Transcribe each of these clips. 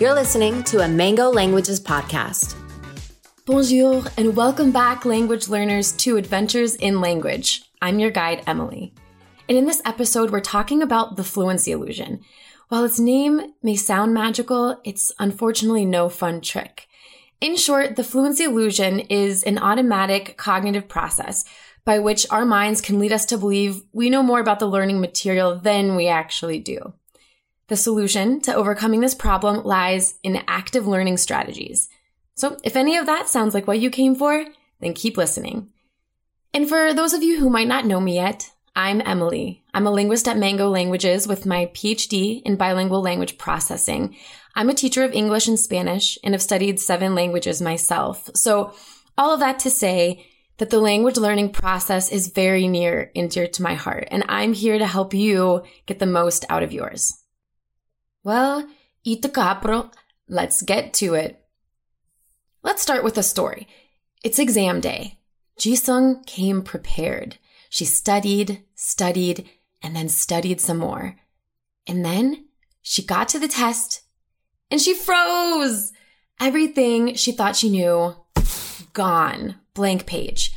You're listening to a Mango Languages podcast. Bonjour, and welcome back, language learners, to Adventures in Language. I'm your guide, Emily. And in this episode, we're talking about the fluency illusion. While its name may sound magical, it's unfortunately no fun trick. In short, the fluency illusion is an automatic cognitive process by which our minds can lead us to believe we know more about the learning material than we actually do. The solution to overcoming this problem lies in active learning strategies. So if any of that sounds like what you came for, then keep listening. And for those of you who might not know me yet, I'm Emily. I'm a linguist at Mango Languages with my PhD in bilingual language processing. I'm a teacher of English and Spanish and have studied seven languages myself. So all of that to say that the language learning process is very near and dear to my heart, and I'm here to help you get the most out of yours. Well, eat the capro. Let's get to it. Let's start with a story. It's exam day. Jisung came prepared. She studied, studied, and then studied some more. And then she got to the test and she froze. Everything she thought she knew, gone. Blank page.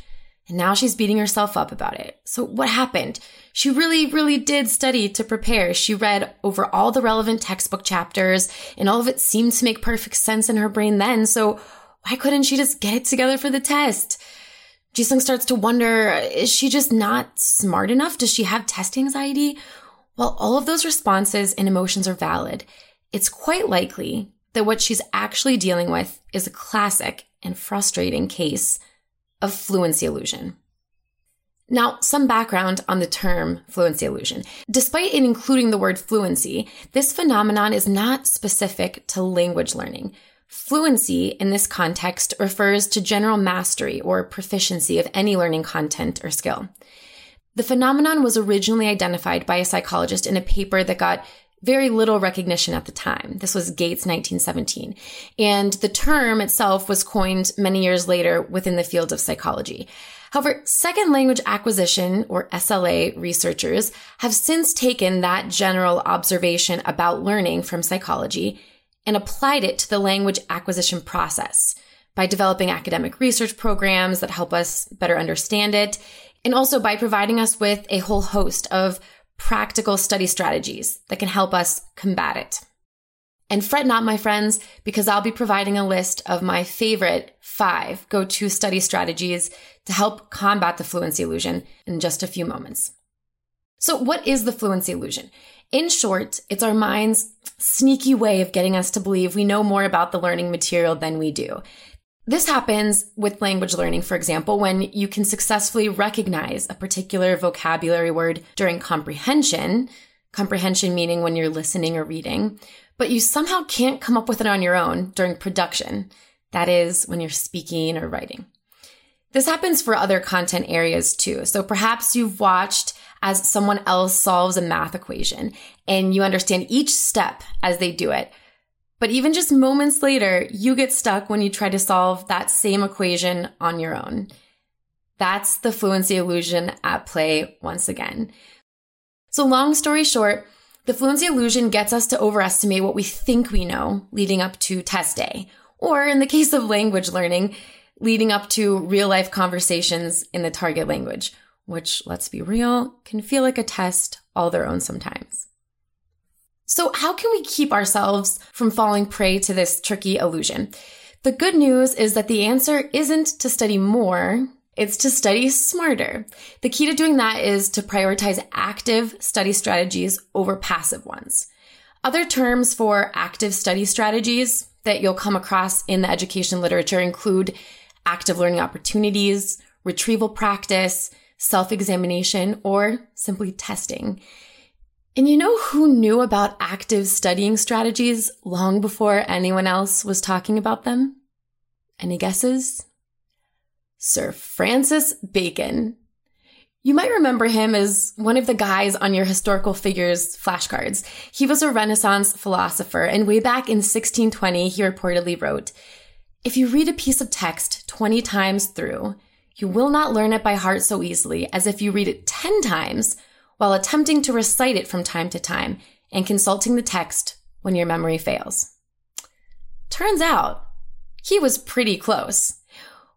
And now she's beating herself up about it. So what happened? She really, really did study to prepare. She read over all the relevant textbook chapters and all of it seemed to make perfect sense in her brain then. So why couldn't she just get it together for the test? Jisung starts to wonder, is she just not smart enough? Does she have test anxiety? While all of those responses and emotions are valid, it's quite likely that what she's actually dealing with is a classic and frustrating case of fluency illusion. Now, some background on the term fluency illusion. Despite it including the word fluency, this phenomenon is not specific to language learning. Fluency in this context refers to general mastery or proficiency of any learning content or skill. The phenomenon was originally identified by a psychologist in a paper that got very little recognition at the time. This was Gates 1917. And the term itself was coined many years later within the field of psychology. However, second language acquisition or SLA researchers have since taken that general observation about learning from psychology and applied it to the language acquisition process by developing academic research programs that help us better understand it and also by providing us with a whole host of practical study strategies that can help us combat it. And fret not, my friends, because I'll be providing a list of my favorite five go to study strategies to help combat the fluency illusion in just a few moments. So, what is the fluency illusion? In short, it's our mind's sneaky way of getting us to believe we know more about the learning material than we do. This happens with language learning, for example, when you can successfully recognize a particular vocabulary word during comprehension, comprehension meaning when you're listening or reading, but you somehow can't come up with it on your own during production. That is, when you're speaking or writing. This happens for other content areas too. So perhaps you've watched as someone else solves a math equation and you understand each step as they do it but even just moments later, you get stuck when you try to solve that same equation on your own. That's the fluency illusion at play once again. So long story short, the fluency illusion gets us to overestimate what we think we know leading up to test day, or in the case of language learning, leading up to real life conversations in the target language, which, let's be real, can feel like a test all their own sometimes. So how can we keep ourselves from falling prey to this tricky illusion? The good news is that the answer isn't to study more. It's to study smarter. The key to doing that is to prioritize active study strategies over passive ones. Other terms for active study strategies that you'll come across in the education literature include active learning opportunities, retrieval practice, self-examination, or simply testing. And you know who knew about active studying strategies long before anyone else was talking about them? Any guesses? Sir Francis Bacon. You might remember him as one of the guys on your historical figures flashcards. He was a Renaissance philosopher, and way back in 1620, he reportedly wrote, If you read a piece of text 20 times through, you will not learn it by heart so easily as if you read it 10 times while attempting to recite it from time to time and consulting the text when your memory fails. Turns out, he was pretty close.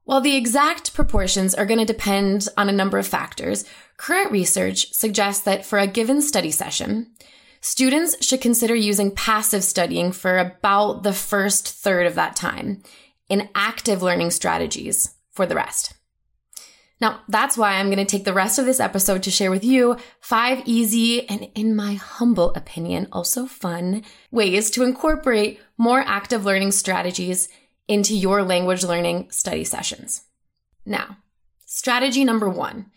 While the exact proportions are going to depend on a number of factors, current research suggests that for a given study session, students should consider using passive studying for about the first third of that time and active learning strategies for the rest. Now, that's why I'm going to take the rest of this episode to share with you five easy and, in my humble opinion, also fun ways to incorporate more active learning strategies into your language learning study sessions. Now, strategy number one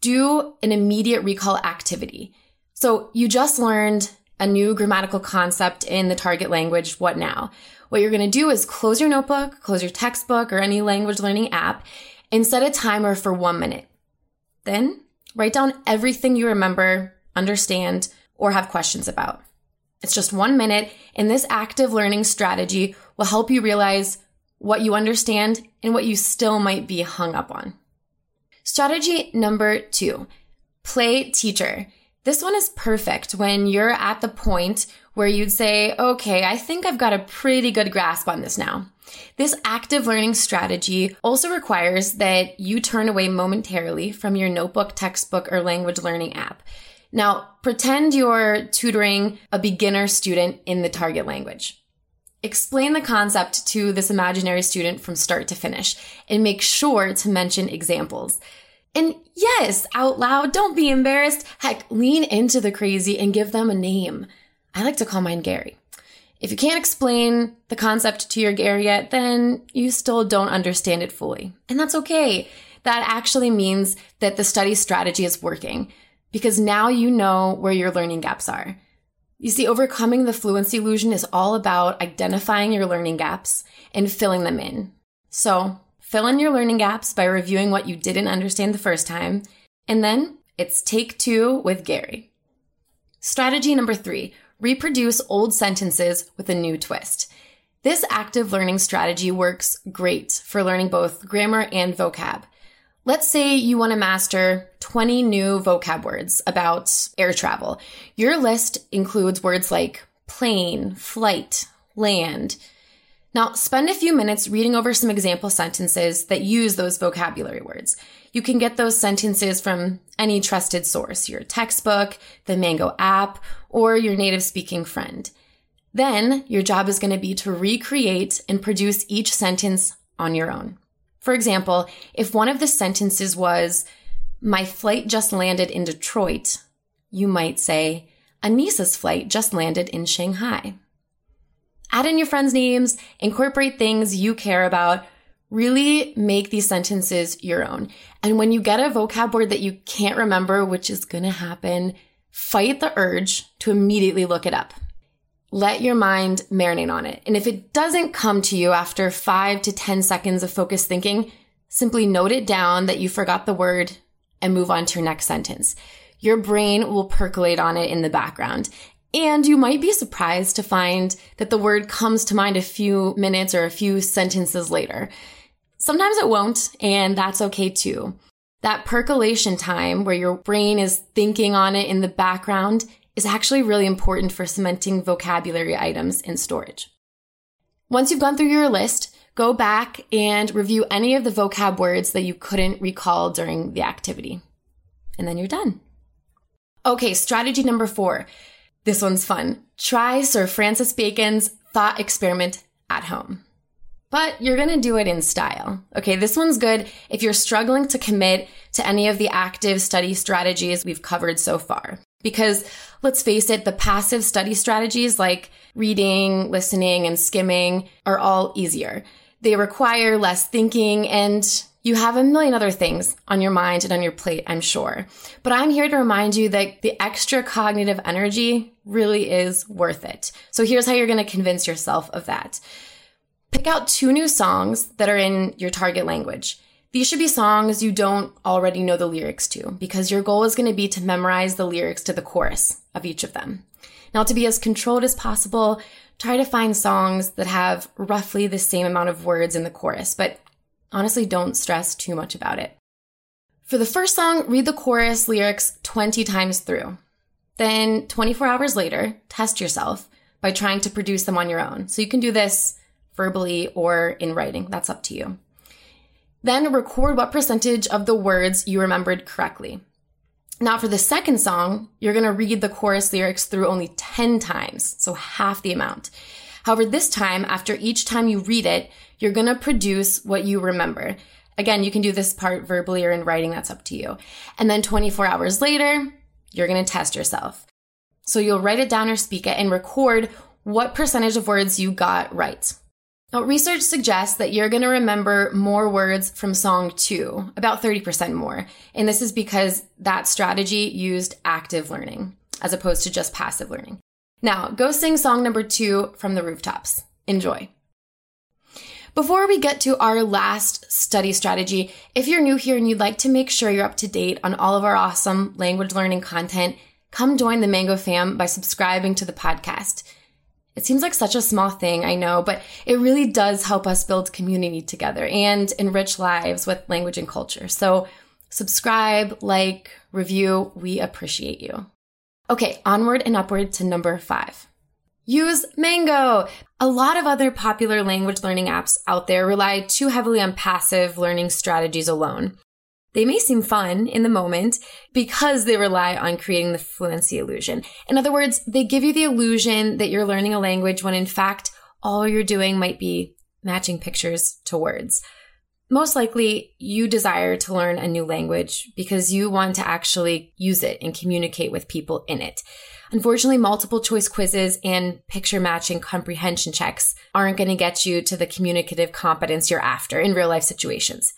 do an immediate recall activity. So you just learned a new grammatical concept in the target language. What now? What you're going to do is close your notebook, close your textbook or any language learning app and set a timer for one minute. Then write down everything you remember, understand, or have questions about. It's just one minute, and this active learning strategy will help you realize what you understand and what you still might be hung up on. Strategy number two, play teacher. This one is perfect when you're at the point where you'd say, okay, I think I've got a pretty good grasp on this now. This active learning strategy also requires that you turn away momentarily from your notebook, textbook, or language learning app. Now, pretend you're tutoring a beginner student in the target language. Explain the concept to this imaginary student from start to finish and make sure to mention examples. And yes, out loud, don't be embarrassed. Heck, lean into the crazy and give them a name. I like to call mine Gary. If you can't explain the concept to your Gary yet, then you still don't understand it fully. And that's okay. That actually means that the study strategy is working because now you know where your learning gaps are. You see, overcoming the fluency illusion is all about identifying your learning gaps and filling them in. So fill in your learning gaps by reviewing what you didn't understand the first time. And then it's take two with Gary. Strategy number three, reproduce old sentences with a new twist. This active learning strategy works great for learning both grammar and vocab. Let's say you want to master 20 new vocab words about air travel. Your list includes words like plane, flight, land. Now, spend a few minutes reading over some example sentences that use those vocabulary words. You can get those sentences from any trusted source, your textbook, the Mango app, or your native speaking friend. Then your job is going to be to recreate and produce each sentence on your own. For example, if one of the sentences was, my flight just landed in Detroit, you might say, Anissa's flight just landed in Shanghai. Add in your friends' names, incorporate things you care about, Really make these sentences your own. And when you get a vocab word that you can't remember, which is going to happen, fight the urge to immediately look it up. Let your mind marinate on it. And if it doesn't come to you after five to 10 seconds of focused thinking, simply note it down that you forgot the word and move on to your next sentence. Your brain will percolate on it in the background. And you might be surprised to find that the word comes to mind a few minutes or a few sentences later. Sometimes it won't, and that's okay too. That percolation time where your brain is thinking on it in the background is actually really important for cementing vocabulary items in storage. Once you've gone through your list, go back and review any of the vocab words that you couldn't recall during the activity. And then you're done. Okay, strategy number four. This one's fun. Try Sir Francis Bacon's thought experiment at home but you're to do it in style. Okay. This one's good if you're struggling to commit to any of the active study strategies we've covered so far. Because let's face it, the passive study strategies like reading, listening, and skimming are all easier. They require less thinking and you have a million other things on your mind and on your plate, I'm sure. But I'm here to remind you that the extra cognitive energy really is worth it. So here's how you're going to convince yourself of that. Pick out two new songs that are in your target language. These should be songs you don't already know the lyrics to because your goal is going to be to memorize the lyrics to the chorus of each of them. Now, to be as controlled as possible, try to find songs that have roughly the same amount of words in the chorus, but honestly, don't stress too much about it. For the first song, read the chorus lyrics 20 times through. Then 24 hours later, test yourself by trying to produce them on your own. So you can do this verbally or in writing. That's up to you. Then record what percentage of the words you remembered correctly. Now, for the second song, you're going to read the chorus lyrics through only 10 times, so half the amount. However, this time, after each time you read it, you're going to produce what you remember. Again, you can do this part verbally or in writing, that's up to you. And then 24 hours later, you're going to test yourself. So you'll write it down or speak it and record what percentage of words you got right. Now, research suggests that you're going to remember more words from song two, about 30% more. And this is because that strategy used active learning as opposed to just passive learning. Now, go sing song number two from the rooftops. Enjoy. Before we get to our last study strategy, if you're new here and you'd like to make sure you're up to date on all of our awesome language learning content, come join the Mango fam by subscribing to the podcast. It seems like such a small thing, I know, but it really does help us build community together and enrich lives with language and culture. So subscribe, like, review. We appreciate you. Okay, onward and upward to number five. Use Mango. A lot of other popular language learning apps out there rely too heavily on passive learning strategies alone. They may seem fun in the moment because they rely on creating the fluency illusion. In other words, they give you the illusion that you're learning a language when in fact, all you're doing might be matching pictures to words. Most likely, you desire to learn a new language because you want to actually use it and communicate with people in it. Unfortunately, multiple choice quizzes and picture matching comprehension checks aren't going to get you to the communicative competence you're after in real life situations.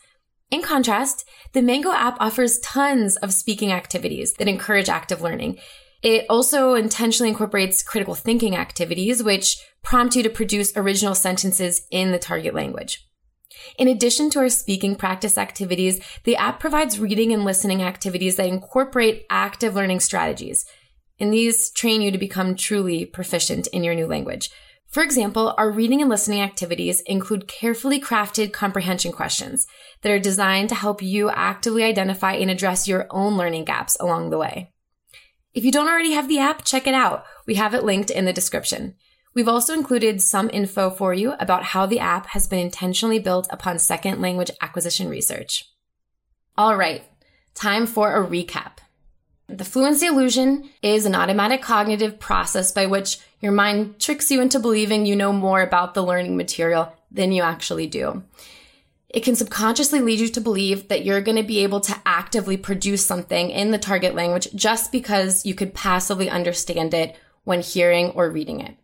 In contrast, the Mango app offers tons of speaking activities that encourage active learning. It also intentionally incorporates critical thinking activities, which prompt you to produce original sentences in the target language. In addition to our speaking practice activities, the app provides reading and listening activities that incorporate active learning strategies. And these train you to become truly proficient in your new language. For example, our reading and listening activities include carefully crafted comprehension questions that are designed to help you actively identify and address your own learning gaps along the way. If you don't already have the app, check it out. We have it linked in the description. We've also included some info for you about how the app has been intentionally built upon second language acquisition research. All right, time for a recap. The fluency illusion is an automatic cognitive process by which your mind tricks you into believing you know more about the learning material than you actually do. It can subconsciously lead you to believe that you're going to be able to actively produce something in the target language just because you could passively understand it when hearing or reading it.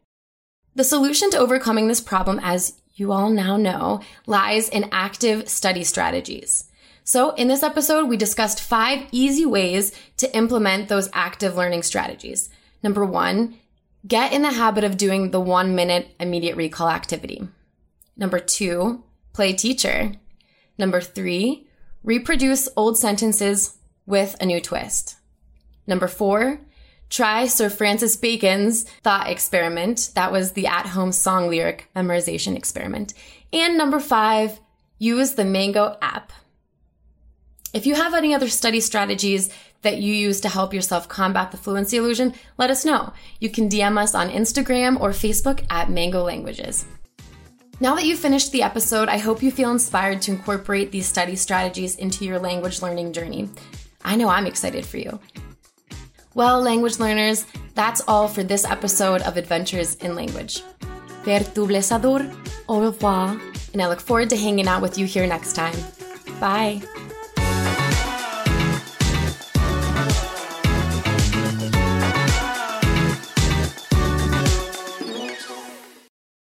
The solution to overcoming this problem, as you all now know, lies in active study strategies. So in this episode, we discussed five easy ways to implement those active learning strategies. Number one, get in the habit of doing the one minute immediate recall activity. Number two, play teacher. Number three, reproduce old sentences with a new twist. Number four, try Sir Francis Bacon's thought experiment. That was the at home song lyric memorization experiment. And number five, use the Mango app. If you have any other study strategies that you use to help yourself combat the fluency illusion, let us know. You can DM us on Instagram or Facebook at Mango Languages. Now that you've finished the episode, I hope you feel inspired to incorporate these study strategies into your language learning journey. I know I'm excited for you. Well, language learners, that's all for this episode of Adventures in Language. Ver tu blessador, au revoir, and I look forward to hanging out with you here next time. Bye.